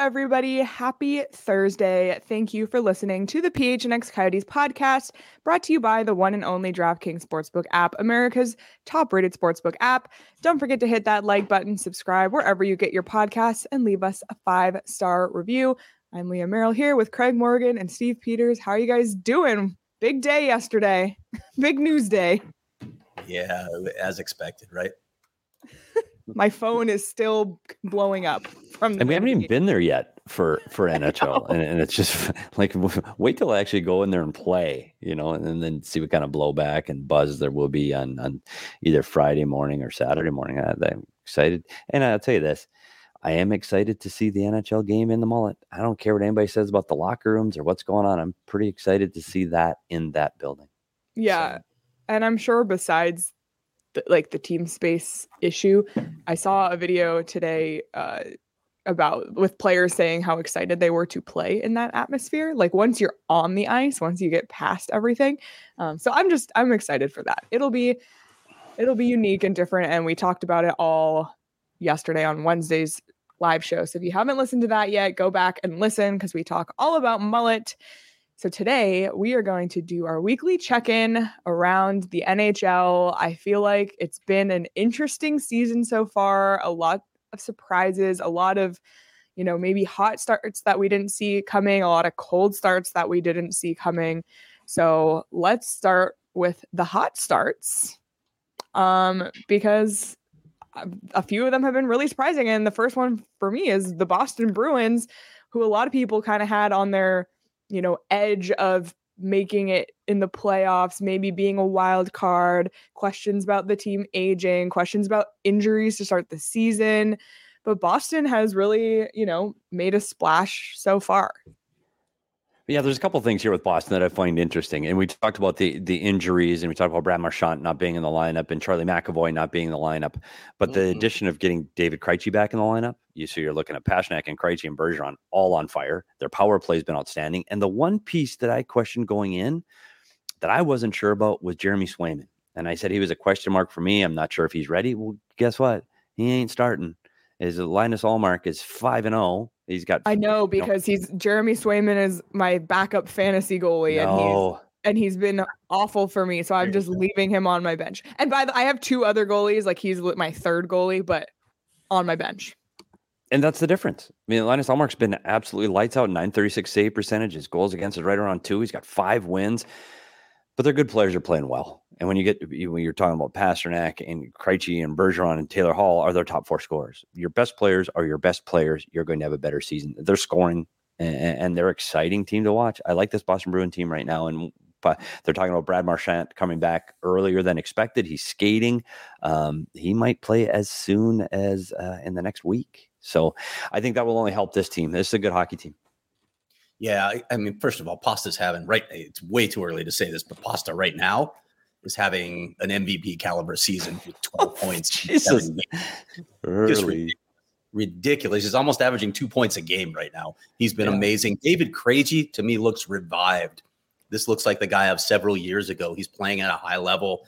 everybody. Happy Thursday. Thank you for listening to the PHNX Coyotes podcast, brought to you by the one and only DraftKings Sportsbook app, America's top rated sportsbook app. Don't forget to hit that like button, subscribe wherever you get your podcasts, and leave us a five star review. I'm Leah Merrill here with Craig Morgan and Steve Peters. How are you guys doing? Big day yesterday, big news day. Yeah, as expected, right? My phone is still blowing up from and we haven't even been there yet for for nhl and, and, it's just like wait till i actually go in there and play you know and, and, then see what kind of blowback and buzz there will be on on either friday morning or saturday morning. I, i'm excited. And i'll tell you this i am excited to see the nhl game in the Mullett. I don't care what anybody says about the locker rooms or what's going on. I'm pretty excited to see that in that building. Yeah so. and i'm sure besides the, like the team space issue. I saw a video today uh, about with players saying how excited they were to play in that atmosphere. Like once you're on the ice, once you get past everything. Um, so I'm just I'm excited for that. It'll be it'll be unique and different. And we talked about it all yesterday on Wednesday's live show. So if you haven't listened to that yet, go back and listen because we talk all about Mullett. So today we are going to do our weekly check in around the NHL. I feel like it's been an interesting season so far, a lot of surprises, a lot of, you know, maybe hot starts that we didn't see coming, a lot of cold starts that we didn't see coming. So let's start with the hot starts um, because a few of them have been really surprising. And the first one for me is the Boston Bruins, who a lot of people kind of had on their you know, edge of making it in the playoffs, maybe being a wild card, questions about the team aging, questions about injuries to start the season. But Boston has really, you know, made a splash so far. Yeah, there's a couple things here with Boston that I find interesting, and we talked about the the injuries, and we talked about Brad Marchand not being in the lineup, and Charlie McAvoy not being in the lineup. But the mm-hmm. addition of getting David Krejci back in the lineup, you so you're looking at Pastrnak and Krejci and Bergeron all on fire. Their power play has been outstanding, and the one piece that I questioned going in that I wasn't sure about was Jeremy Swayman, and I said he was a question mark for me. I'm not sure if he's ready. Well, guess what? He ain't starting. His Linus Ullmark is five and zero oh. He's got. I know because you know, he's Jeremy Swayman is my backup fantasy goalie, no. and he's and he's been awful for me. So I'm just leaving him on my bench. And by the, I have two other goalies. Like he's my third goalie, but on my bench. And that's the difference. I mean, Linus Ullmark's been absolutely lights out. 936 save percentage. His goals against is right around two. He's got five wins, but they're good players are playing well. And when you get when you're talking about Pastrnak and Krejci and Bergeron and Taylor Hall are their top four scorers. Your best players are your best players. You're going to have a better season. They're scoring and, and they're exciting team to watch. I like this Boston Bruin team right now. And but they're talking about Brad Marchand coming back earlier than expected. He's skating. Um, he might play as soon as uh, in the next week. So I think that will only help this team. This is a good hockey team. Yeah, I, I mean, first of all, Pasta's having right. It's way too early to say this, but Pasta right now is having an MVP caliber season with 12 points. Jesus. Just ridiculous. He's almost averaging two points a game right now. He's been yeah. amazing. David Krejci to me looks revived. This looks like the guy of several years ago. He's playing at a high level.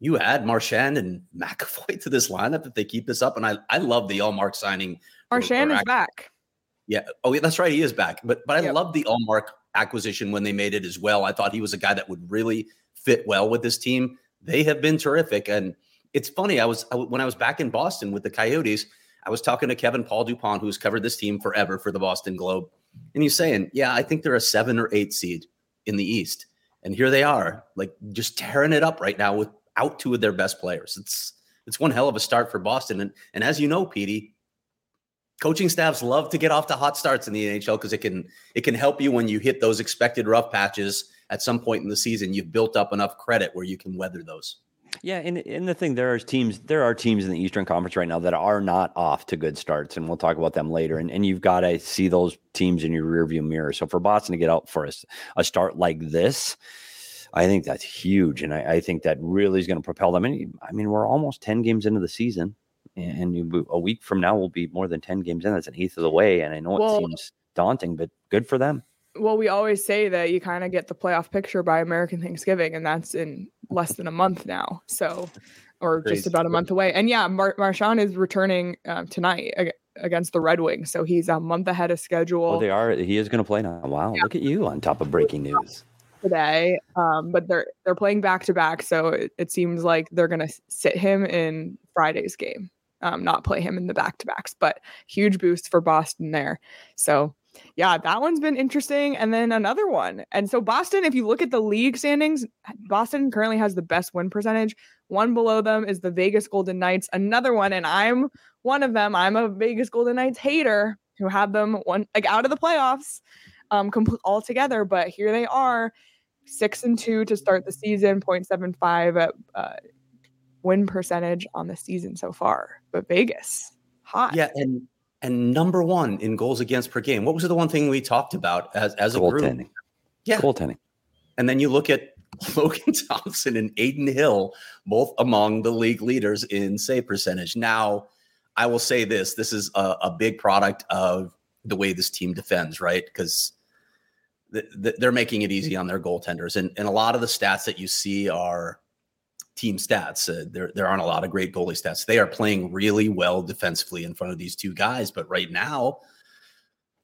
You add Marchand and McAvoy to this lineup if they keep this up, and I I love the Ullmark signing. Marchand is back. Yeah. Oh, yeah, that's right. He is back. But but I yep. love the Ullmark acquisition when they made it as well. I thought he was a guy that would really fit well with this team. They have been terrific. And it's funny, I was when I was back in Boston with the Coyotes, I was talking to Kevin Paul Dupont, who's covered this team forever for the Boston Globe. And he's saying, Yeah, I think they're a seven or eight seed in the East. And here they are, like just tearing it up right now without two of their best players. It's it's one hell of a start for Boston. And and as you know, Petey, coaching staffs love to get off to hot starts in the NHL because it can it can help you when you hit those expected rough patches at some point in the season, you've built up enough credit where you can weather those. Yeah, and, and the thing there are teams there are teams in the Eastern Conference right now that are not off to good starts, and we'll talk about them later. And and you've got to see those teams in your rearview mirror. So for Boston to get out for a, a start like this, I think that's huge, and I, I think that really is going to propel them. And I mean, we're almost ten games into the season, and you, a week from now we'll be more than ten games in. That's an eighth of the way, and I know well, it seems daunting, but good for them well, we always say that you kind of get the playoff picture by American Thanksgiving, and that's in less than a month now. So or Crazy. just about a month away. And yeah, Mar- Marchand is returning um, tonight ag- against the Red Wings, so he's a month ahead of schedule. Oh, they are. He is going to play now. Wow, yeah. look at you on top of breaking news today. Um, but they're they're playing back to back, so it, it seems like they're going to sit him in Friday's game, um, not play him in the back to backs. But huge boost for Boston there. So yeah, that one's been interesting. And then another one. And so Boston, if you look at the league standings, Boston currently has the best win percentage. One below them is the Vegas Golden Knights. Another one, and I'm one of them. I'm a Vegas Golden Knights hater who had them one like out of the playoffs um complete altogether. But here they are, six and two to start the season, 0.75 uh, win percentage on the season so far. But Vegas, hot. Yeah, and and number one in goals against per game. What was the one thing we talked about as, as a group? Tending. Yeah. Goaltending. And then you look at Logan Thompson and Adin Hill, both among the league leaders in save percentage. Now, I will say this this is a, a big product of the way this team defends, right? Because th- th- they're making it easy on their goaltenders. And, and a lot of the stats that you see are team stats. Uh, there, there aren't a lot of great goalie stats. They are playing really well defensively in front of these two guys, but right now,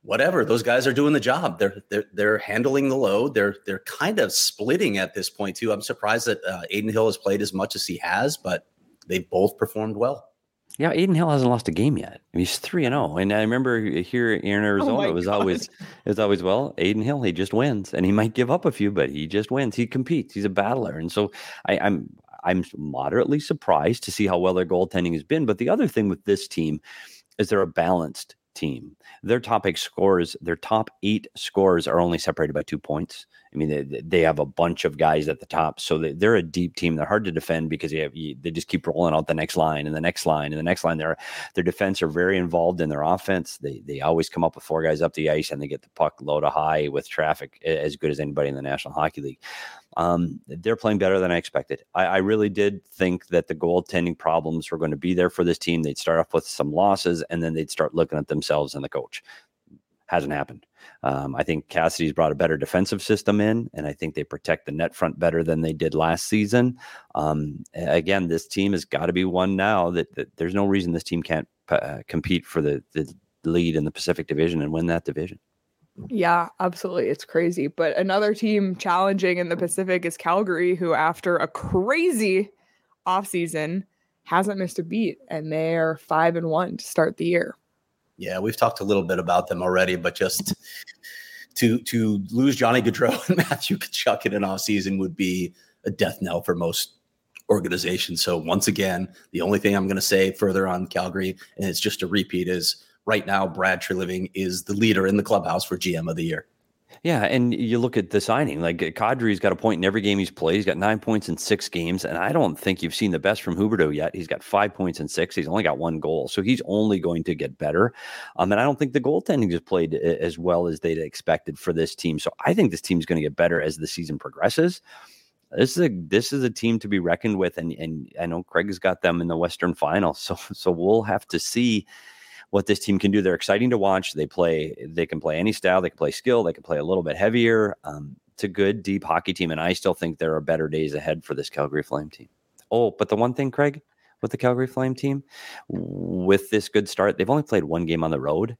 whatever those guys are doing the job. They're they're they're handling the load. They're they're kind of splitting at this point too. I'm surprised that uh, Adin Hill has played as much as he has, but they've both performed well. Yeah, Adin Hill hasn't lost a game yet. He's three and zero. Oh. And I remember here in oh Arizona, oh it was God. always it was always well. Adin Hill, he just wins, and he might give up a few, but he just wins. He competes. He's a battler, and so I, I'm I'm moderately surprised to see how well their goaltending has been. But the other thing with this team is they're a balanced team. Their top eight scores, their top eight scores are only separated by two points. I mean, they, they have a bunch of guys at the top, so they, they're a deep team. They're hard to defend because they have, they just keep rolling out the next line and the next line and the next line. Their their defense are very involved in their offense. They they always come up with four guys up the ice and they get the puck low to high with traffic as good as anybody in the National Hockey League. Um, they're playing better than I expected. I, I, really did think that the goaltending problems were going to be there for this team. They'd start off with some losses and then they'd start looking at themselves and the coach. Hasn't happened. Um, I think Cassidy's brought a better defensive system in, and I think they protect the net front better than they did last season. Um, again, this team has got to be one now that, that, there's no reason this team can't uh, compete for the, the lead in the Pacific Division and win that division. Yeah, absolutely. It's crazy. But another team challenging in the Pacific is Calgary, who, after a crazy offseason, hasn't missed a beat and they're five and one to start the year. Yeah, we've talked a little bit about them already, but just to to lose Johnny Gaudreau and Matthew Tkachuk in an offseason would be a death knell for most organizations. So once again, the only thing I'm going to say further on Calgary, and it's just a repeat, is right now, Brad Treliving is the leader in the clubhouse for GM of the year. Yeah, and you look at the signing. Like Kadri's got a point in every game he's played. He's got nine points in six games, and I don't think you've seen the best from Huberdeau yet. He's got five points in six. He's only got one goal, so he's only going to get better. Um, and I don't think the goaltending has played as well as they'd expected for this team. So I think this team's going to get better as the season progresses. This is a this is a team to be reckoned with, and and I know Craig's got them in the Western Final. So so we'll have to see what this team can do. They're exciting to watch. They play, they can play any style. They can play skill. They can play a little bit heavier. Um, it's a good, deep hockey team, and I still think there are better days ahead for this Calgary Flame team. Oh, but the one thing, Craig, with the Calgary Flame team, with this good start, they've only played one game on the road,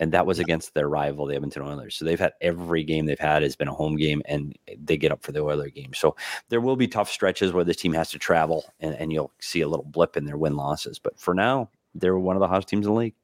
and that was against their rival, the Edmonton Oilers. So they've had every game they've had has been a home game, and they get up for the Oiler game. So there will be tough stretches where this team has to travel, and, and you'll see a little blip in their win losses. But for now, they're one of the hottest teams in the league.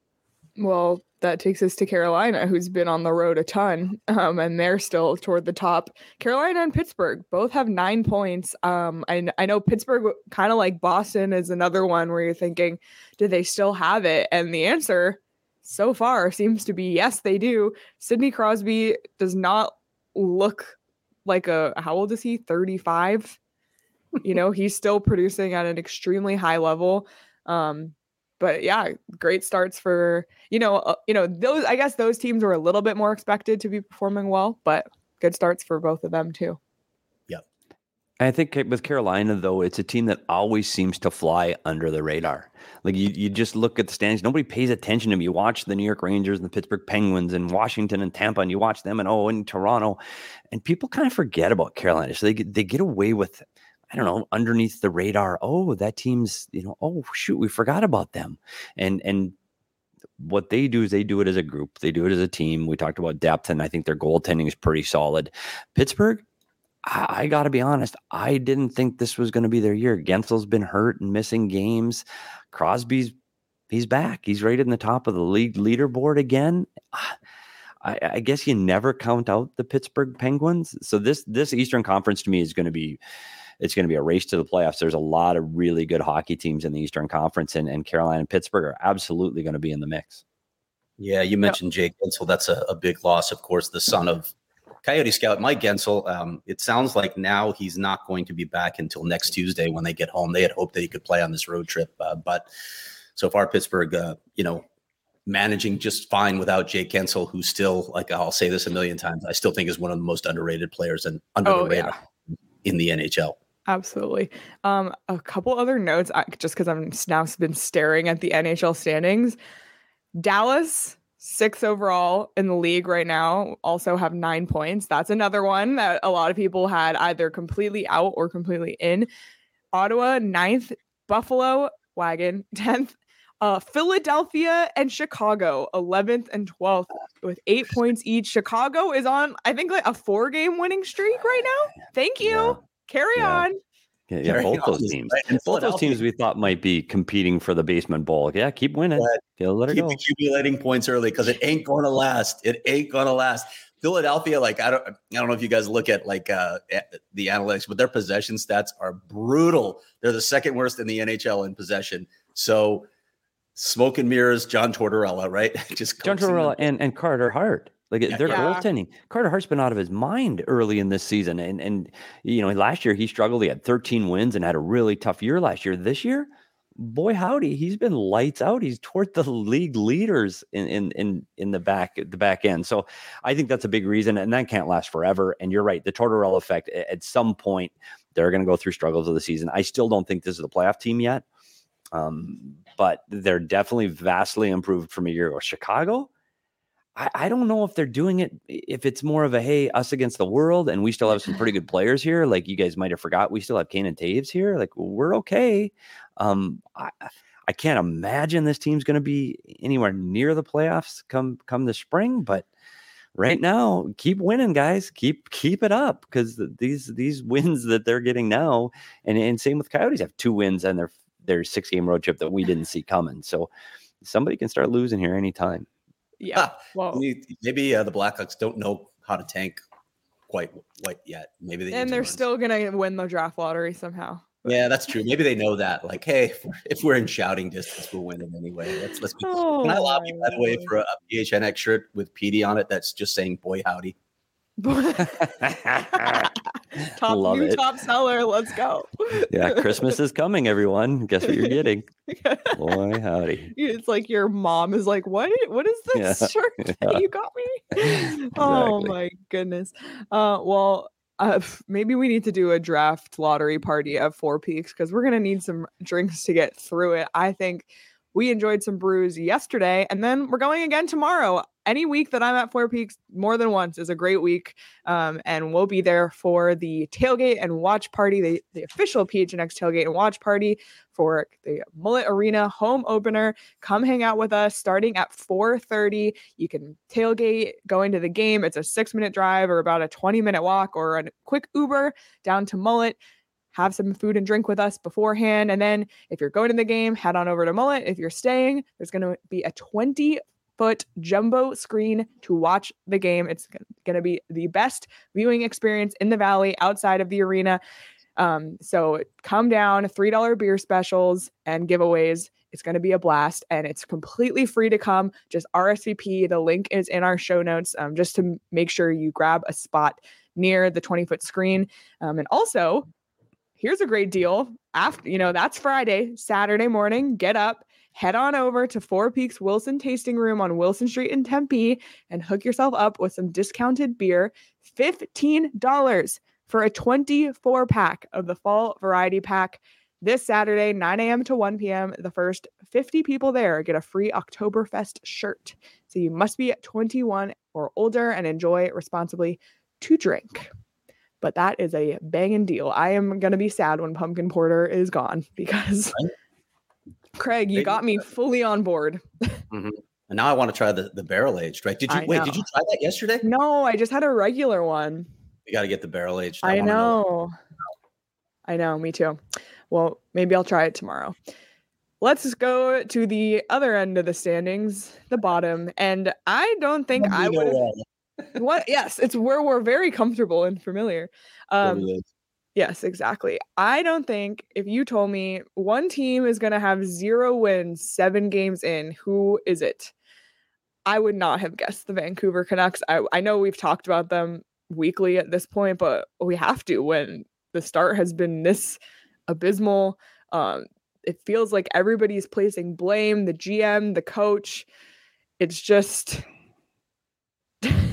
Well, that takes us to Carolina, who's been on the road a ton, um, and they're still toward the top. Carolina and Pittsburgh both have nine points. Um, I, I know Pittsburgh, kind of like Boston, is another one where you're thinking, do they still have it? And the answer so far seems to be yes, they do. Sidney Crosby does not look like a, how old is he? 35. you know, he's still producing at an extremely high level. Um, but yeah, great starts for you know uh, you know those. I guess those teams were a little bit more expected to be performing well, but good starts for both of them too. Yeah, I think with Carolina though, it's a team that always seems to fly under the radar. Like you, you just look at the standings. Nobody pays attention to them. You watch the New York Rangers and the Pittsburgh Penguins and Washington and Tampa, and you watch them and oh, and Toronto, and people kind of forget about Carolina. So they they get away with I don't know, underneath the radar. Oh, that team's, you know, oh shoot, we forgot about them. And and what they do is they do it as a group. They do it as a team. We talked about depth, and I think their goaltending is pretty solid. Pittsburgh, I, I got to be honest, I didn't think this was going to be their year. Guentzel's been hurt and missing games. Crosby's he's back. He's right in the top of the league leaderboard again. I, I, guess you never count out the Pittsburgh Penguins. So this this Eastern Conference to me is going to be it's going to be a race to the playoffs. There's a lot of really good hockey teams in the Eastern Conference, and, and Carolina and Pittsburgh are absolutely going to be in the mix. Yeah, you mentioned Jake Guentzel. That's a, a, big loss, of course, the son of Coyote Scout Mike Guentzel. Um, it sounds like now he's not going to be back until next Tuesday when they get home. They had hoped that he could play on this road trip, uh, but so far Pittsburgh, uh, you know, managing just fine without Jake Guentzel, who still, like I'll say this a million times, I still think is one of the most underrated players and under oh, yeah. in the NHL. Absolutely. Um, a couple other notes, I, just because I'm now been staring at the NHL standings. Dallas, sixth overall in the league right now, also have nine points. That's another one that a lot of people had either completely out or completely in. Ottawa, ninth. Buffalo, wagon, 10th. Uh, Philadelphia and Chicago, 11th and 12th, with eight points each. Chicago is on, I think, like a four game winning streak right now. Thank you. Yeah. Carry yeah. on. Yeah, yeah both those teams. Right. Both those teams we thought might be competing for the basement bowl. Yeah, keep winning. Yeah, let keep accumulating points early because it ain't going to last. It ain't going to last. Philadelphia, like I don't, I don't know if you guys look at like uh, the analytics, but their possession stats are brutal. They're the second worst in the NHL in possession. So, smoke and mirrors, John Tortorella, right? Just John Tortorella and and Carter Hart. Like yeah, their yeah. goaltending, Carter Hart's been out of his mind early in this season, and and you know last year he struggled. He had 13 wins and had a really tough year last year. This year, boy howdy, he's been lights out. He's toward the league leaders in in in in the back the back end. So I think that's a big reason, and that can't last forever. And you're right, the Tortorella effect. At some point, they're going to go through struggles of the season. I still don't think this is a playoff team yet, um, but they're definitely vastly improved from a year ago. Chicago I, I don't know if they're doing it if it's more of a hey us against the world and we still have some pretty good players here like you guys might have forgot we still have Kane and Toews here like we're okay. Um I, I can't imagine this team's going to be anywhere near the playoffs come come the spring but right now keep winning guys keep keep it up because these these wins that they're getting now and, and same with coyotes have two wins and their their six game road trip that we didn't see coming so somebody can start losing here anytime yeah. Well, maybe uh, the Blackhawks don't know how to tank quite quite yet. Maybe they and they're still gonna win the draft lottery somehow. Yeah, that's true. Maybe they know that. Like, hey, if we're in shouting distance, we'll win it anyway. Let's let's. Be, oh, can I lobby by the way for a, a PHNX shirt with PD on it that's just saying "Boy Howdy"? top Love new it. top seller. Let's go. yeah, Christmas is coming, everyone. Guess what you're getting? Boy, howdy. It's like your mom is like, What what is this yeah. shirt yeah. you got me? exactly. Oh my goodness. Uh well uh, maybe we need to do a draft lottery party at Four Peaks because we're gonna need some drinks to get through it. I think we enjoyed some brews yesterday, and then we're going again tomorrow any week that I'm at Four Peaks more than once is a great week. Um, and we'll be there for the tailgate and watch party, the, the official PHNX tailgate and watch party for the Mullett Arena home opener. Come hang out with us starting at 4:30. You can tailgate going to the game. It's a six minute drive or about a 20 minute walk or a quick Uber down to Mullett have some food and drink with us beforehand. And then if you're going to the game, head on over to Mullett. If you're staying, there's going to be a 20 foot jumbo screen to watch the game. It's going to be the best viewing experience in the Valley outside of the arena. Um, so come down, $3 beer specials and giveaways. It's going to be a blast and it's completely free to come. Just RSVP. The link is in our show notes um, just to make sure you grab a spot near the 20 foot screen. Um, and also, here's a great deal. After, you know, that's Friday, Saturday morning, get up, head on over to Four Peaks Wilson Tasting Room on Wilson Street in Tempe and hook yourself up with some discounted beer. $15 for a 24 pack of the fall variety pack this Saturday, 9 a.m. to 1 p.m. The first 50 people there get a free Oktoberfest shirt. So you must be 21 or older and enjoy responsibly to drink. but that is a banging deal. I am going to be sad when pumpkin porter is gone because Craig, you got me fully on board. mm-hmm. And now I want to try the, the barrel aged, right? Did you I wait? Know. Did you try that yesterday? No, I just had a regular one. You got to get the barrel aged. I, I know. know. I know. Me too. Well, maybe I'll try it tomorrow. Let's go to the other end of the standings, the bottom. And I don't think I would. what? Yes, it's where we're very comfortable and familiar. Um, yes, exactly. I don't think if you told me one team is going to have zero wins seven games in, who is it? I would not have guessed the Vancouver Canucks. I, I know we've talked about them weekly at this point, but we have to when the start has been this abysmal. Um, it feels like everybody's placing blame, the GM, the coach. It's just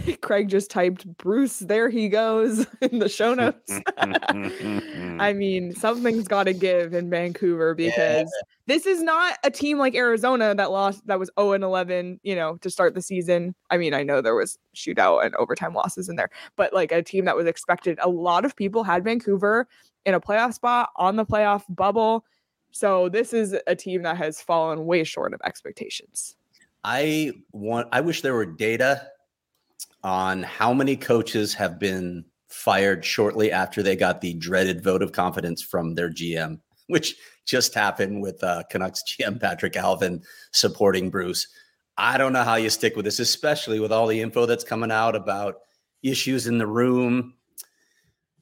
Craig just typed Bruce, there he goes in the show notes. I mean, something's got to give in Vancouver because yeah. this is not a team like Arizona that lost that was 0 and 11, you know, to start the season. I mean, I know there was shootout and overtime losses in there, but like a team that was expected. A lot of people had Vancouver in a playoff spot on the playoff bubble. So this is a team that has fallen way short of expectations. I want I wish there were data on how many coaches have been fired shortly after they got the dreaded vote of confidence from their GM, which just happened with uh, Canucks GM Patrik Allvin supporting Bruce. I don't know how you stick with this, especially with all the info that's coming out about issues in the room,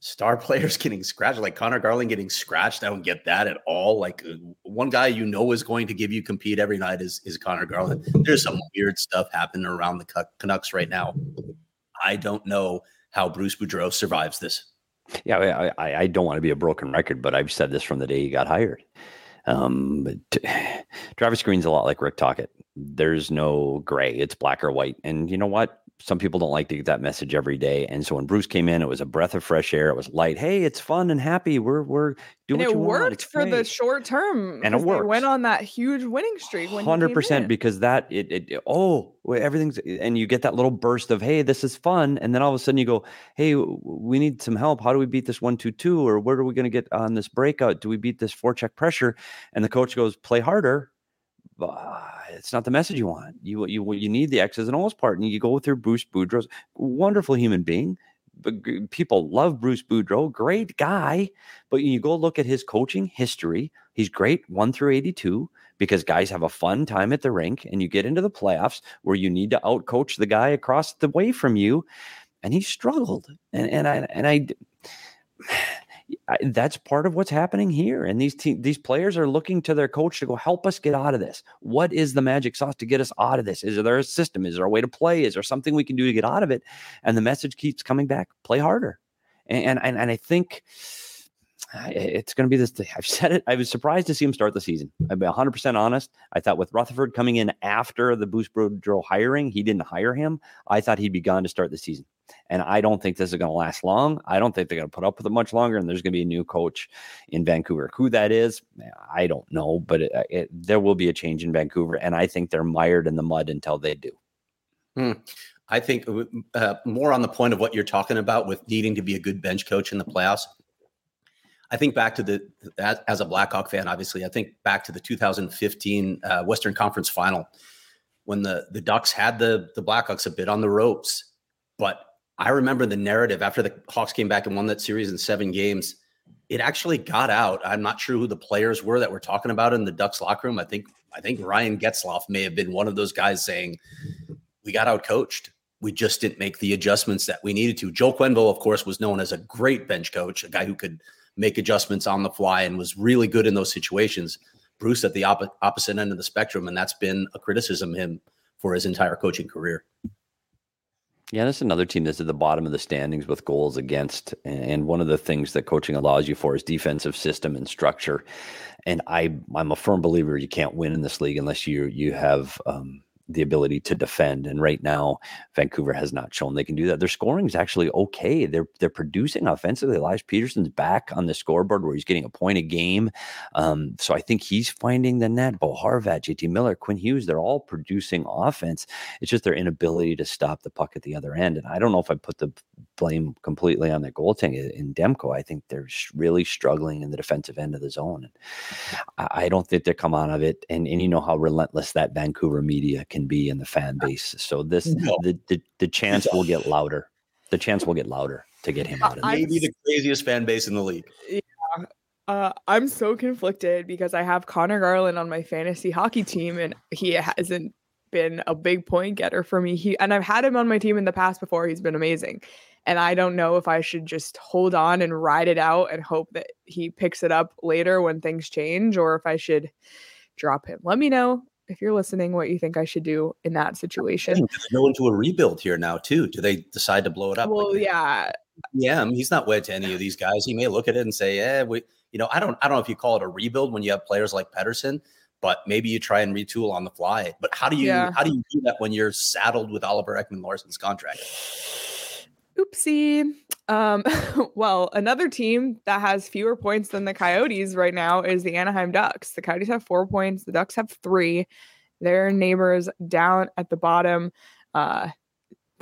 star players getting scratched, like Conor Garland getting scratched. I don't get that at all. Like uh, one guy you know is going to give you compete every night is is Conor Garland. There's some weird stuff happening around the Canucks right now. I don't know how Bruce Boudreau survives this. Yeah, I, I don't want to be a broken record, but I've said this from the day he got hired. Um, but Travis Green's a lot like Rick Tocchet. There's no gray; it's black or white. And you know what? some people don't like to get that message every day. And so when Bruce came in, it was a breath of fresh air. It was light. Hey, it's fun and happy. We're we're doing. And it worked for the short term, and it worked. went on that huge winning streak. Hundred percent, because that it, it oh everything's and you get that little burst of hey this is fun, and then all of a sudden you go hey we need some help. How do we beat this one two two or where are we going to get on this breakout? Do we beat this four check pressure? And the coach goes play harder Ah, it's not the message you want. You you you need the X's and O's part, and you go through Bruce Boudreau's wonderful human being. People love Bruce Boudreau, great guy. But you go look at his coaching history. He's great one through eighty-two because guys have a fun time at the rink, and you get into the playoffs where you need to outcoach the guy across the way from you, and he struggled. And and I and I, that's part of what's happening here. And these te- these players are looking to their coach to go help us get out of this. What is the magic sauce to get us out of this? Is there a system? Is there a way to play? Is there something we can do to get out of it? And the message keeps coming back: play harder. And and and I think it's going to be this. I've said it. I was surprised to see him start the season. I'll be 100 percent honest. I thought with Rutherford coming in after the Bruce Boudreau hiring, he didn't hire him. I thought he'd be gone to start the season. And I don't think this is going to last long. I don't think they're going to put up with it much longer. And there's going to be a new coach in Vancouver. Who that is, I don't know, but it, it, there will be a change in Vancouver. And I think they're mired in the mud until they do. Hmm. I think uh, more on the point of what you're talking about with needing to be a good bench coach in the playoffs. I think back to the as, a Blackhawk fan, obviously, I think back to the 2015 uh, Western Conference Final when the the Ducks had the the Blackhawks a bit on the ropes, but I remember the narrative after the Hawks came back and won that series in seven games. It actually got out. I'm not sure who the players were that we're talking about in the Ducks locker room. I think I think Ryan Getzlaf may have been one of those guys saying, "We got out coached. We just didn't make the adjustments that we needed to." Joe Quenneville, of course, was known as a great bench coach, a guy who could make adjustments on the fly and was really good in those situations. Bruce at the op- opposite end of the spectrum, and that's been a criticism him for his entire coaching career. Yeah, that's another team that's at the bottom of the standings with goals against. And one of the things that coaching allows you for is defensive system and structure. And I, I'm a firm believer you can't win in this league unless you you have um, the ability to defend. And right now, Vancouver has not shown they can do that. Their scoring is actually okay. They're they're producing offensively. Elias Pettersson's back on the scoreboard where he's getting a point a game. Um, so I think he's finding the net. Bo Horvat, JT Miller, Quinn Hughes, they're all producing offense. It's just their inability to stop the puck at the other end. And I don't know if I put the blame completely on the goaltending in Demko. I think they're really struggling in the defensive end of the zone. And I, I don't think they come out of it. And, and you know how relentless that Vancouver media can be in the fan base. So this no. the, the the chance will get louder. The chance will get louder to get him out of there. Maybe the craziest fan base in the league. Yeah. Uh, I'm so conflicted because I have Conor Garland on my fantasy hockey team and he hasn't been a big point getter for me. He and I've had him on my team in the past before. He's been amazing. And I don't know if I should just hold on and ride it out and hope that he picks it up later when things change or if I should drop him. Let me know if you're listening what you think I should do in that situation. Go into a rebuild here now too. Do they decide to blow it up? Well, like yeah. Yeah, he's not wed to any of these guys. He may look at it and say, "Yeah, we." You know, I don't. I don't know if you call it a rebuild when you have players like Pettersson, but maybe you try and retool on the fly. But how do you yeah. how do you do that when you're saddled with Oliver Ekman Larsson's contract? Oopsie. Um, well, another team that has fewer points than the Coyotes right now is the Anaheim Ducks. The Coyotes have four points, the Ducks have three. Their neighbors down at the bottom. Uh,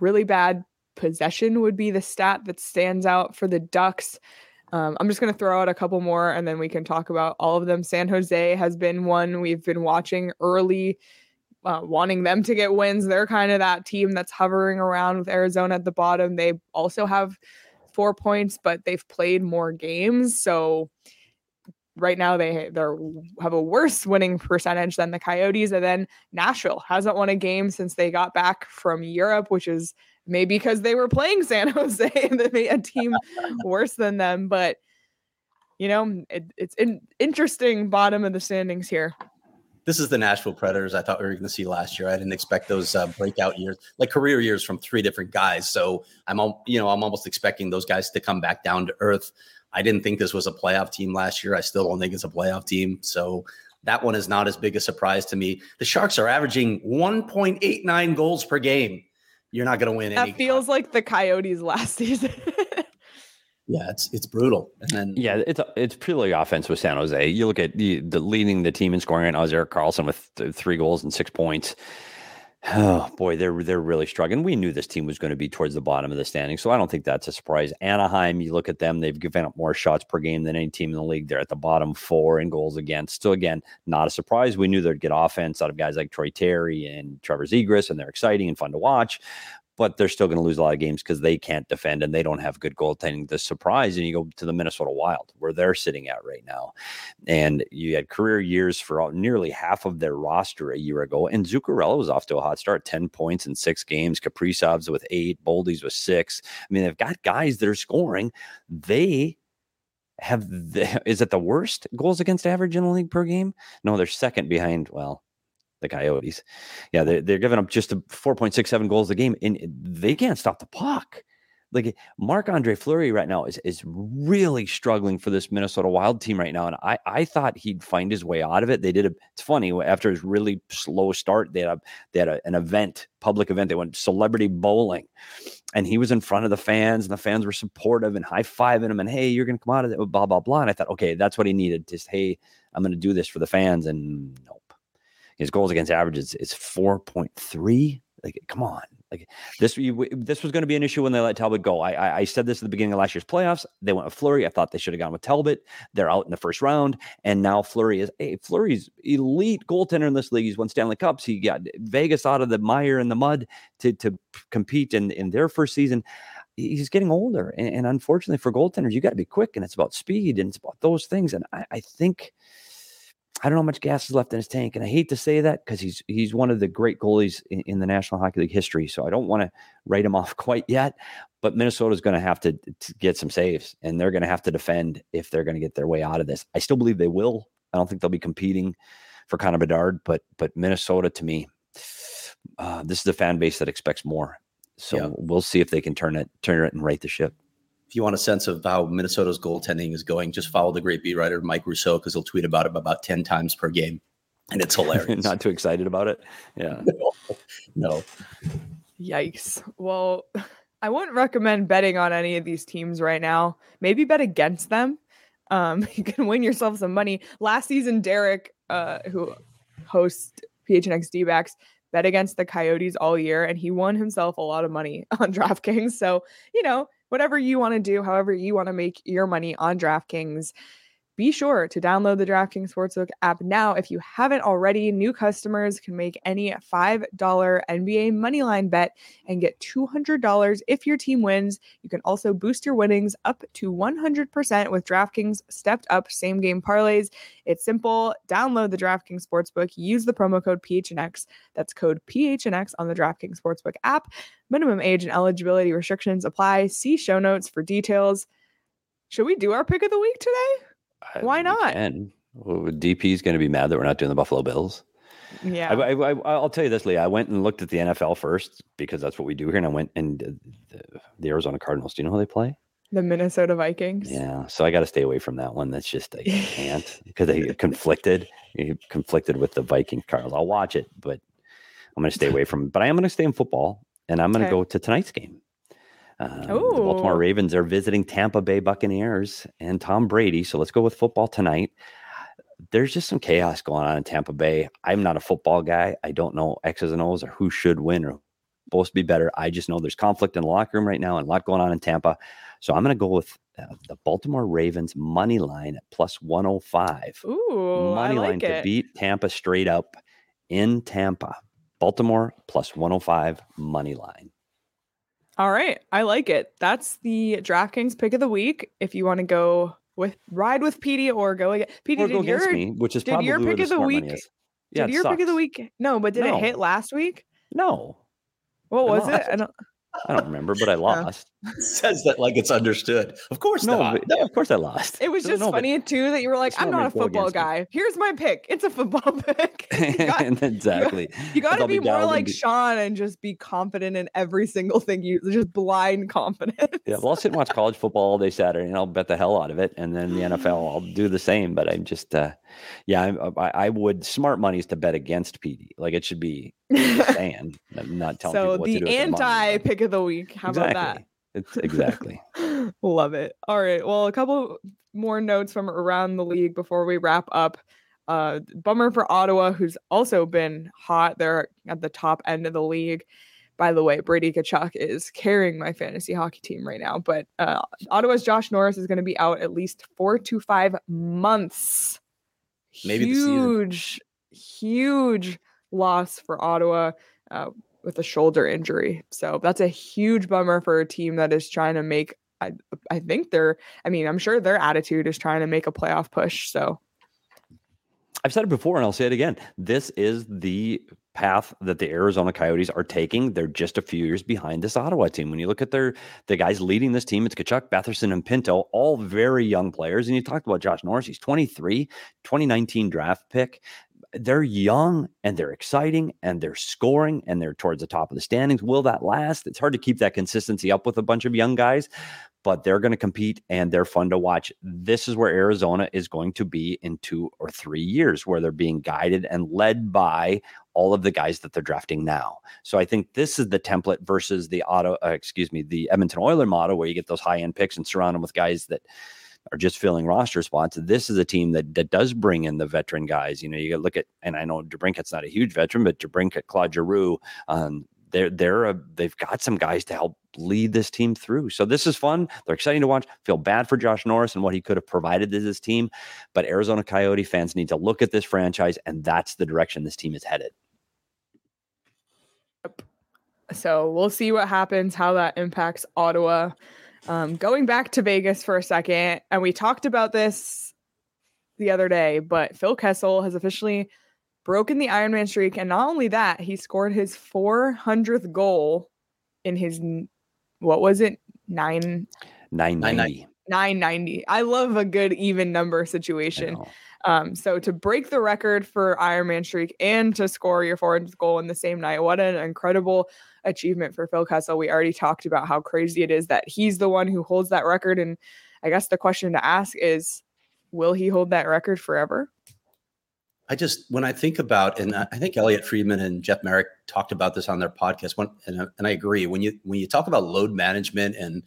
really bad possession would be the stat that stands out for the Ducks. Um, I'm just going to throw out a couple more and then we can talk about all of them. San Jose has been one we've been watching early uh, wanting them to get wins. They're kind of that team that's hovering around with Arizona at the bottom. They also have four points, but they've played more games. So right now they they have a worse winning percentage than the Coyotes. And then Nashville hasn't won a game since they got back from Europe, which is maybe because they were playing San Jose and they made a team worse than them. But you know, it, it's an interesting bottom of the standings here this is the Nashville Predators I thought we were going to see last year. I didn't expect those uh, breakout years, like career years from three different guys. So I'm, you know, I'm almost expecting those guys to come back down to earth. I didn't think this was a playoff team last year. I still don't think it's a playoff team. So that one is not as big a surprise to me. The Sharks are averaging 1.89 goals per game. You're not going to win. That feels time. like the Coyotes last season. Yeah, it's it's brutal. And then yeah, it's it's purely offense with San Jose. You look at the, the leading the team in scoring right now is Erik Karlsson with th- three goals and six points. Oh boy, they're they're really struggling. We knew this team was going to be towards the bottom of the standing, so I don't think that's a surprise. Anaheim, you look at them; they've given up more shots per game than any team in the league. They're at the bottom four in goals against. So again, not a surprise. We knew they'd get offense out of guys like Troy Terry and Trevor Zegras, and they're exciting and fun to watch but they're still going to lose a lot of games because they can't defend and they don't have good goaltending. The surprise, and you go to the Minnesota Wild, where they're sitting at right now, and you had career years for all, nearly half of their roster a year ago. And Zuccarello was off to a hot start, ten points in six games. Kaprizov's with eight, Boldy's with six. I mean, they've got guys that are scoring. They have the, is it the worst goals against average in the league per game? No, they're second behind. Well, the Coyotes. Yeah, they're, they're giving up just a 4.67 goals a game, and they can't stop the puck. Like Marc Andre Fleury right now is is really struggling for this Minnesota Wild team right now, and I I thought he'd find his way out of it. They did a. It's funny after his really slow start, they had a, they had a, an event, public event. They went celebrity bowling, and he was in front of the fans, and the fans were supportive and high fiving him, and hey, you're gonna come out of it, blah blah blah. And I thought, okay, that's what he needed. Just hey, I'm gonna do this for the fans, and no, his goals against average is, is 4.3. Like, come on. Like this, this was going to be an issue when they let Talbot go. I, I, I said this at the beginning of last year's playoffs. They went with Fleury. I thought they should have gone with Talbot. They're out in the first round, and now Fleury is. Hey, Fleury's elite goaltender in this league. He's won Stanley Cups. He got Vegas out of the mire and the mud to to compete in in their first season he's getting older. And, and, unfortunately for goaltenders, you got to be quick and it's about speed and it's about those things. And I, I think I don't know how much gas is left in his tank, and I hate to say that because he's he's one of the great goalies in, in, the National Hockey League history. So I don't want to write him off quite yet. But Minnesota's going to have to, get some saves, and they're going to have to defend if they're going to get their way out of this. I still believe they will. I don't think they'll be competing for Connor Bedard, but but Minnesota to me, uh, this is a fan base that expects more. So yeah. we'll see if they can turn it turn it and right the ship if you want a sense of how Minnesota's goaltending is going, just follow the great beat writer Mike Russo because he'll tweet about it about 10 times per game. and it's hilarious. Not too excited about it. Yeah. no, no. Yikes. Well, I wouldn't recommend betting on any of these teams right now. Maybe bet against them. Um, you can win yourself some money. Last season, Derek, uh, who hosts PHNX D backs, bet against the Coyotes all year, and he won himself a lot of money on DraftKings. So, you know, whatever you want to do, however you want to make your money on DraftKings, be sure to download the DraftKings Sportsbook app now. If you haven't already, new customers can make any $5 NBA moneyline bet and get $200 if your team wins. You can also boost your winnings up to 100% with DraftKings stepped up same game parlays. It's simple. Download the DraftKings Sportsbook, use the promo code PHNX. That's code PHNX on the DraftKings Sportsbook app. Minimum age and eligibility restrictions apply. See show notes for details. Should we do our pick of the week today? Why not? And DP is going to be mad that we're not doing the Buffalo Bills. Yeah. I, I, will tell you this, Lee. I went and looked at the NFL first because that's what we do here. And I went and the, the Arizona Cardinals. Do you know who they play? The Minnesota Vikings. Yeah. So I got to stay away from that one. That's just, I can't because they conflicted, conflicted with the Vikings Cardinals. I'll watch it, but I'm going to stay away from. But I am going to stay in football and I'm going to okay. go to tonight's game. Um, the Baltimore Ravens are visiting Tampa Bay Buccaneers and Tom Brady. So let's go with football tonight. There's just some chaos going on in Tampa Bay. I'm not a football guy. I don't know X's and O's or who should win or supposed to be better. I just know there's conflict in the locker room right now and a lot going on in Tampa. So I'm going to go with uh, the Baltimore Ravens money line at plus 105. Ooh, money like line it. to beat Tampa straight up in Tampa. Baltimore plus 105 money line. All right. I like it. That's the DraftKings pick of the week. If you want to go with ride with PD or go against PD, or did your, me, which is did probably your pick of the week? Yeah, did your pick of the week? No, but did No. it hit last week? No, What I was it? I don't, I don't remember, but I lost. Says that like it's understood. Of course no, not. but- yeah, of course I lost. it was So, just no, funny too that you were like, I'm not not a meant to go football against me. guy. Here's my pick. It's a football pick. you got, exactly. you got to I'll be, more like be- Sean and just be confident in every single thing you just blind confidence. Yeah, well, I'll sit and watch college football all day Saturday, and I'll bet the hell out of it. And then the NFL, I'll do the same. But I'm just, uh, yeah, I'm- I, I would smart money is to bet against PD. Like it should be saying, I'm not telling so people what to the do. with their money, anti but- pick of the week. How about that? It's exactly. Love it. All right. Well, a couple more notes from around the league before we wrap up. Uh, bummer for Ottawa, who's also been hot. They're at the top end of the league. By the way, Brady Tkachuk is carrying my fantasy hockey team right now. But uh, Ottawa's Josh Norris is going to be out at least four to five months. Maybe huge, huge loss for Ottawa. Uh, with a shoulder injury. So that's a huge bummer for a team that is trying to make I I think they're I mean, I'm sure their attitude is trying to make a playoff push. So I've said it before and I'll say it again. This is the path that the Arizona Coyotes are taking. They're just a few years behind this Ottawa team. When you look at their the guys leading this team, it's Tkachuk, Batherson, and Pinto, all very young players. And you talked about Josh Norris, he's 23, 2019 draft pick. They're young and they're exciting and they're scoring and they're towards the top of the standings. Will that last? It's hard to keep that consistency up with a bunch of young guys, but they're going to compete and they're fun to watch. This is where Arizona is going to be in two or three years, where they're being guided and led by all of the guys that they're drafting now. So I think this is the template versus the auto, uh, excuse me, the Edmonton Oiler model, where you get those high end picks and surround them with guys that are just filling roster spots. This is a team that that does bring in the veteran guys. You know, you look at, and I know DeBrincat's not a huge veteran, but DeBrincat, Claude Giroux, um, they're they're a, they've got some guys to help lead this team through. So this is fun. They're exciting to watch. Feel bad for Josh Norris and what he could have provided to this team, but Arizona Coyote fans need to look at this franchise, and that's the direction this team is headed. so we'll see what happens, how that impacts Ottawa. Um, going back to Vegas for a second, and we talked about this the other day, but Phil Kessel has officially broken the Ironman streak, and not only that, he scored his 400th goal in his what was it nine Nine ninety. 990. I love a good even number situation. Um, so to break the record for Ironman streak and to score your 400th goal in the same night, what an incredible achievement for Phil Kessel. We already talked about how crazy it is that he's the one who holds that record. And I guess the question to ask is, will he hold that record forever? I just when I think about and I think Elliotte Friedman and Jeff Marek talked about this on their podcast. When, and, and I agree when you when you talk about load management and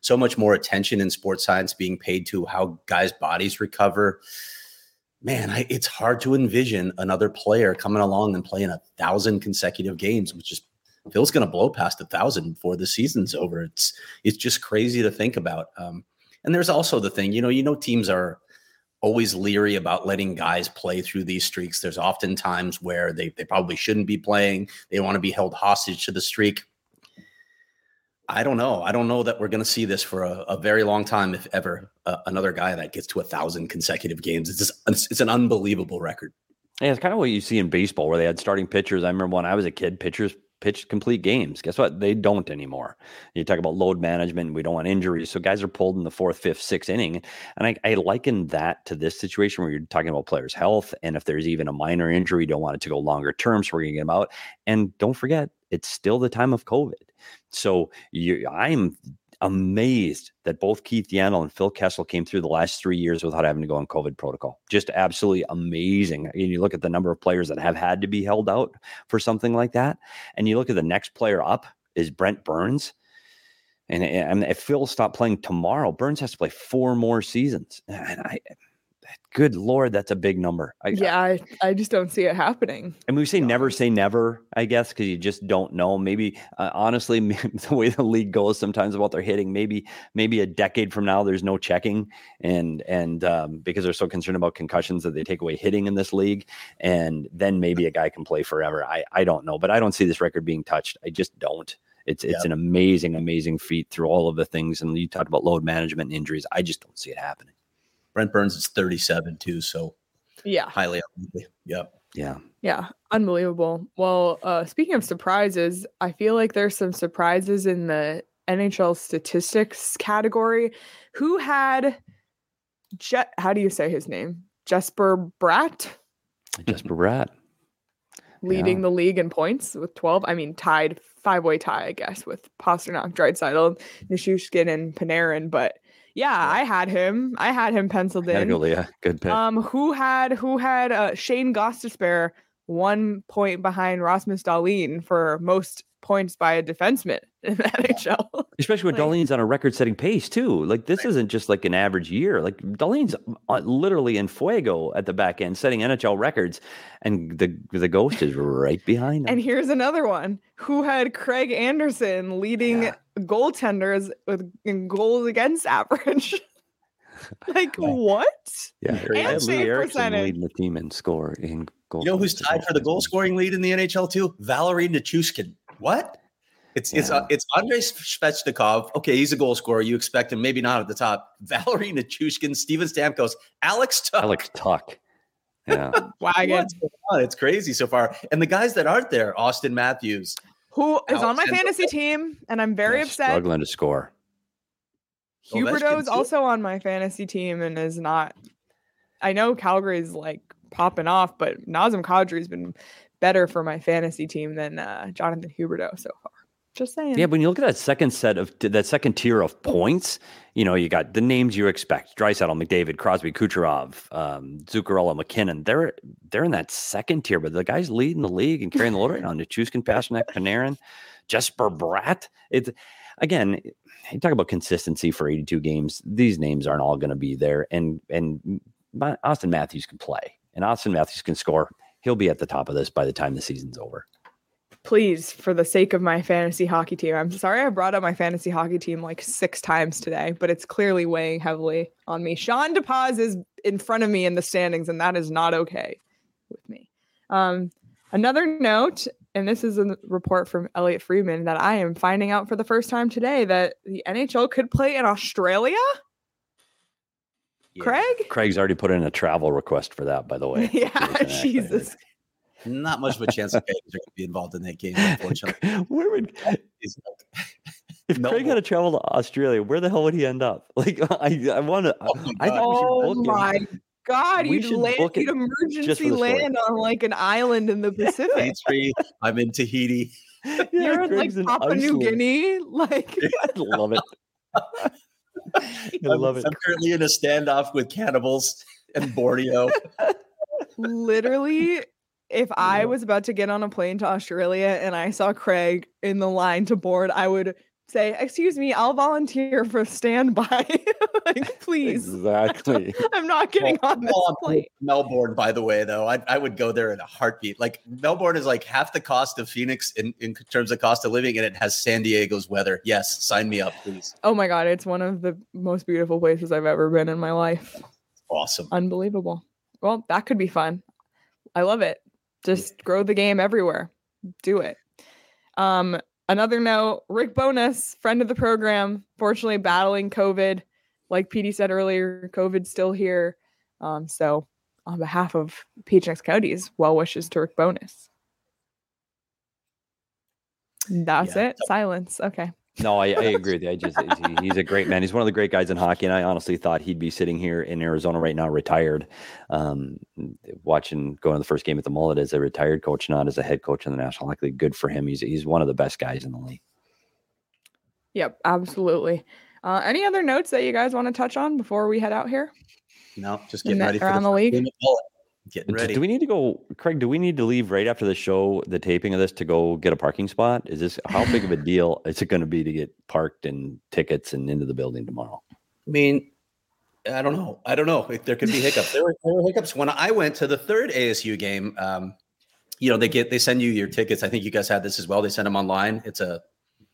so much more attention in sports science being paid to how guys' bodies recover, man, I, it's hard to envision another player coming along and playing a thousand consecutive games, which is Phil's going to blow past a thousand before the season's over. It's it's just crazy to think about. Um, and there's also the thing, you know, you know, teams are always leery about letting guys play through these streaks. There's often times where they, they probably shouldn't be playing. They want to be held hostage to the streak. I don't know. I don't know that we're going to see this for a, a, very long time, if ever. Uh, another guy that gets to a thousand consecutive games. It's just, it's an unbelievable record. Yeah, it's kind of what you see in baseball, where they had starting pitchers. I remember when I was a kid, pitchers pitched complete games. Guess what? They don't anymore. You talk about load management. We don't want injuries. So guys are pulled in the fourth, fifth, sixth inning. And I, I liken that to this situation where you're talking about players' health. And if there's even a minor injury, you don't want it to go longer term. So we're going to get them out. And don't forget, it's still the time of COVID. So you, I'm amazed that both Keith Yandle and Phil Kessel came through the last three years without having to go on COVID protocol. Just absolutely amazing. And you look at the number of players that have had to be held out for something like that. And you look at the next player up is Brent Burns. And, and if Phil stopped playing tomorrow, Burns has to play four more seasons. And I, good lord that's a big number. I, yeah I, I just don't see it happening. And we say never say never i guess because you just don't know. Maybe uh, honestly the way the league goes sometimes about their hitting maybe maybe a decade from now there's no checking and and um, because they're so concerned about concussions that they take away hitting in this league and then maybe a guy can play forever. I i don't know but i don't see this record being touched. I just don't. It's it's an amazing amazing feat through all of the things and you talked about load management and injuries. I just don't see it happening Brent Burns is 37 too, so yeah, highly unlikely. Yep. Yeah. Yeah. Unbelievable. Well, uh, speaking of surprises, I feel like there's some surprises in the NHL statistics category. Who had Jet? How do you say his name? Jesper Bratt. Jesper Bratt. Leading yeah. the league in points with 12. I mean, tied five way tie, I guess, with Pastrnak, Draisaitl, Nichushkin, and Panarin. But yeah, I had him. I had him penciled in. Go, Leah. Good pick. Um, who had who had uh, Shane Gostisbehere one point behind Rasmus Dahlin for most points by a defenseman in the NHL. Especially when like, Dahlin's on a record-setting pace too. Like this isn't just like an average year. Like Dahlin's uh, literally in fuego at the back end, setting NHL records, and the the ghost is right behind him. And here's another one who had Craig Anderson leading yeah. goaltenders with goals against average. like what? Yeah, and Lee Eriksson leading the team in score in goal. You know who's tied for the goal scoring lead in the NHL too? Valeri Nichushkin. What? It's yeah. it's uh, it's Andrei Svechnikov. Okay, he's a goal scorer. You expect him, maybe not at the top. Valeri Nichushkin, Steven Stamkos, Alex Tuch. Alex Tuch. Yeah. Wagon. It's crazy so far. And the guys that aren't there, Auston Matthews. Who is Alex on my fantasy team, and I'm very upset. Struggling to score. Huberdeau is also on my fantasy team and is not. I know Calgary's like popping off, but Nazem Kadri's been better for my fantasy team than uh, Jonathan Huberdeau so far. Just saying. Yeah, when you look at that second set of that second tier of points, you know, you got the names you expect: Draisaitl, McDavid, Crosby, Kucherov, um, Zuccarello, MacKinnon. They're they're in that second tier, but the guys leading the league and carrying the load right now: Nichushkin, Pastrnak, Panarin, Jesper Bratt. It's again, you talk about consistency for 82 games. These names aren't all going to be there, and and Auston Matthews can play, and Auston Matthews can score he'll be at the top of this by the time the season's over. Please, for the sake of my fantasy hockey team, I'm sorry I brought up my fantasy hockey team like six times today, but it's clearly weighing heavily on me. Sean DePaz is in front of me in the standings, and that is not okay with me. Um, another note, and this is a report from Elliotte Friedman that I am finding out for the first time today that the NHL could play in Australia. Yeah. Craig? Craig's already put in a travel request for that, by the way. yeah, Jesus. Not much of a chance that Gators are going to be involved in that game, unfortunately. where would if Craig had to travel to Australia, where the hell would he end up? Like, I, I want to. Oh my, oh my God, you'd land, you'd emergency land on like an island in the Pacific. I'm in Tahiti. Yeah, You're in like Papua New Guinea. Like, I love it. I love I'm, it. I'm currently in a standoff with cannibals and Borneo. Literally, if I was about to get on a plane to Australia and I saw Craig in the line to board, I would say, "Excuse me, I'll volunteer for standby." like, please. Exactly. I'm not getting Well, on this well, plane. Melbourne, by the way, though, I, I would go there in a heartbeat. Like Melbourne is like half the cost of Phoenix in, in terms of cost of living, and it has San Diego's weather. Yes, sign me up, please. Oh my god, it's one of the most beautiful places I've ever been in my life. Awesome. Unbelievable. Well, that could be fun. I love it. Just grow the game everywhere. Do it. Um, another note, Rick Bowness, friend of the program, fortunately battling COVID. Like PD said earlier, COVID's still here. Um, so on behalf of PHX Counties, well wishes to Rick Bowness. That's Yeah. it. Silence. Okay. No, I, I agree with you. I just he- he's a great man. He's one of the great guys in hockey, and I honestly thought he'd be sitting here in Arizona right now, retired, um, watching going to the first game at the Mullett as a retired coach, not as a head coach in the National Hockey League. Good for him. He's he's one of the best guys in the league. Yep, absolutely. Uh, any other notes that you guys want to touch on before we head out here? No, just getting ready for around the first league? Game of Mullett. Getting ready. Do we need to go, Craig? Do we need to leave right after the show, the taping of this, to go get a parking spot? Is this how big of a deal is it going to be to get parked and tickets and into the building tomorrow? I mean, I don't know. I don't know if there could be hiccups. There were, there were hiccups when I went to the third ASU game. Um, you know, they get they send you your tickets. I think you guys had this as well. They send them online. It's a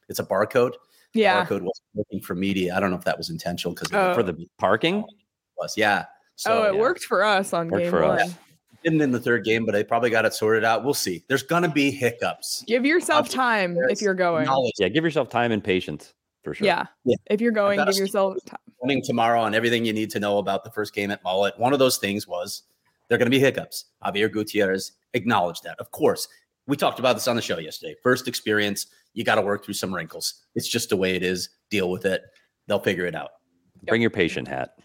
it's a barcode. The Yeah. barcode wasn't working for media. I don't know if that was intentional because Oh. For the parking? was yeah. So oh, it yeah. worked for us on Worked game for one. us. Didn't in the third game, but they probably got it sorted out. We'll see. There's gonna be hiccups. Give yourself Obviously, time if you're going. knowledge Yeah, give yourself time and patience for sure. Yeah. Yeah. If you're going, give yourself time. coming tomorrow on everything you need to know about the first game at Mullett. One of those things was there are going to be hiccups. Xavier Gutierrez acknowledged that. Of course, we talked about this on the show yesterday. First experience, you got to work through some wrinkles. It's just the way it is. Deal with it. They'll figure it out. Bring your patient hat,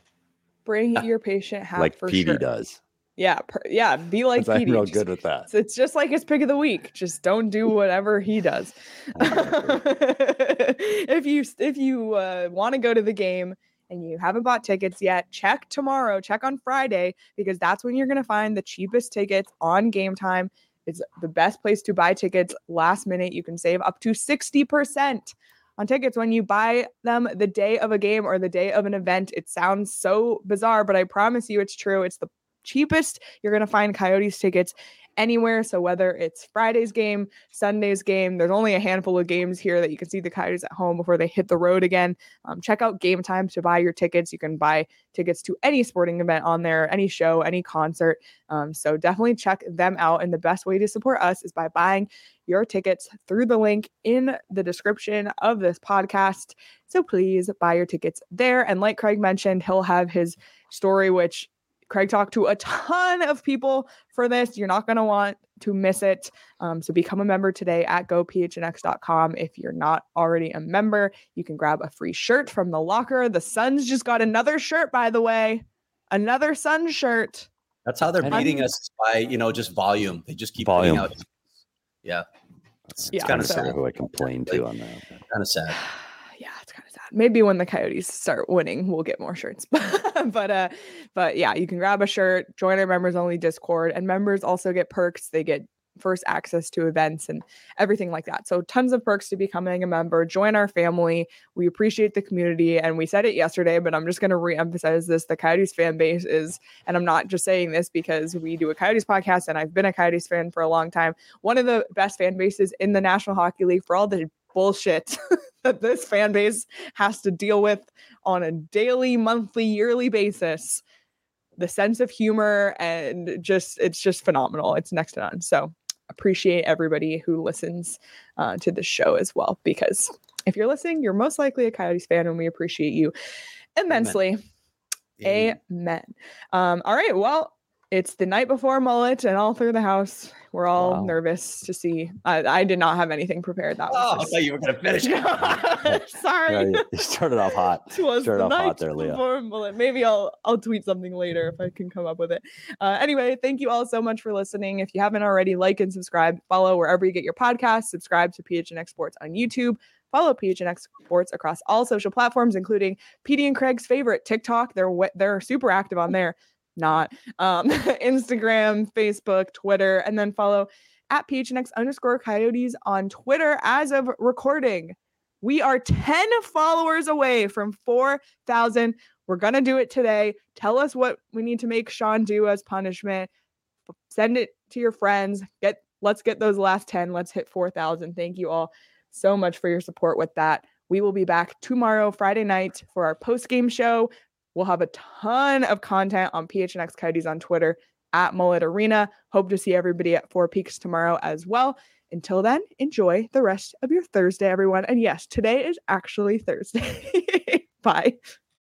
Bring your patient hat like for PD sure. does. Yeah. Per, yeah. Be like 'Cause I'm real Just- good with that. It's, it's just like his pick of the week. Just don't do whatever he does. if you if you uh, want to go to the game and you haven't bought tickets yet, check tomorrow. Check on Friday because that's when you're going to find the cheapest tickets on Game Time. It's the best place to buy tickets last minute. You can save up to sixty percent on tickets when you buy them the day of a game or the day of an event. It sounds so bizarre, but I promise you it's true. It's the cheapest you're going to find Coyotes tickets anywhere. So whether it's Friday's game, Sunday's game, there's only a handful of games here that you can see the Coyotes at home before they hit the road again. Um, check out Game Time to buy your tickets. You can buy tickets to any sporting event on there, any show, any concert. Um, so definitely check them out. And the best way to support us is by buying your tickets through the link in the description of this podcast. So please buy your tickets there. And like Craig mentioned, he'll have his story, which Craig talked to a ton of people for this. You're not going to want to miss it. Um, so become a member today at gophnx.com. If you're not already a member, you can grab a free shirt from the locker. The Suns just got another shirt, by the way, another Sun shirt. That's how they're And- beating us by you know just volume. They just keep Volume. out. Yeah, it's, Yeah, kind of sad. who I complain to on that. Kind of sad. yeah, it's kind of sad. Maybe when the Coyotes start winning, we'll get more shirts. but uh, but yeah, you can grab a shirt, join our members only Discord, and members also get perks. They get first access to events and everything like that. So tons of perks to becoming a member. Join our family. We appreciate the community, and we said it yesterday, but I'm just going to re-emphasize this: the Coyotes fan base is, and I'm not just saying this because we do a Coyotes podcast, and I've been a Coyotes fan for a long time. One of the best fan bases in the National Hockey League for all the bullshit that this fan base has to deal with on a daily, monthly, yearly basis. The sense of humor and just it's just phenomenal. It's next to none. So appreciate everybody who listens uh, to the show as well because if you're listening, you're most likely a Coyotes fan, and we appreciate you immensely. Amen. Um, all right. Well, it's the night before mullet, and all through the house, we're all Wow. nervous to see. I, I did not have anything prepared. That Oh, I was thought you were going to finish. sorry. Yeah, you- started off hot. Started the off hot night there, Leah. before mullet. Maybe I'll I'll tweet something later if I can come up with it. Uh, anyway, thank you all so much for listening. If you haven't already, like and subscribe, follow wherever you get your podcasts. Subscribe to PHNX Sports on YouTube. Follow PHNX Sports across all social platforms, including PD and Craig's favorite TikTok. They're they're super active on there. Not. Um, Instagram, Facebook, Twitter, and then follow at PHNX underscore coyotes on Twitter as of recording. We are 10 followers away from 4,000. We're going to do it today. Tell us what we need to make Sean do as punishment. Send it to your friends. Get let's get those last 10. Let's hit 4,000. Thank you all so much for your support with that. We will be back tomorrow, Friday night, for our post game show. We'll have a ton of content on PHNX Coyotes on Twitter at Mullett Arena. Hope to see everybody at Four Peaks tomorrow as well. Until then, enjoy the rest of your Thursday, everyone. And yes, today is actually Thursday. Bye.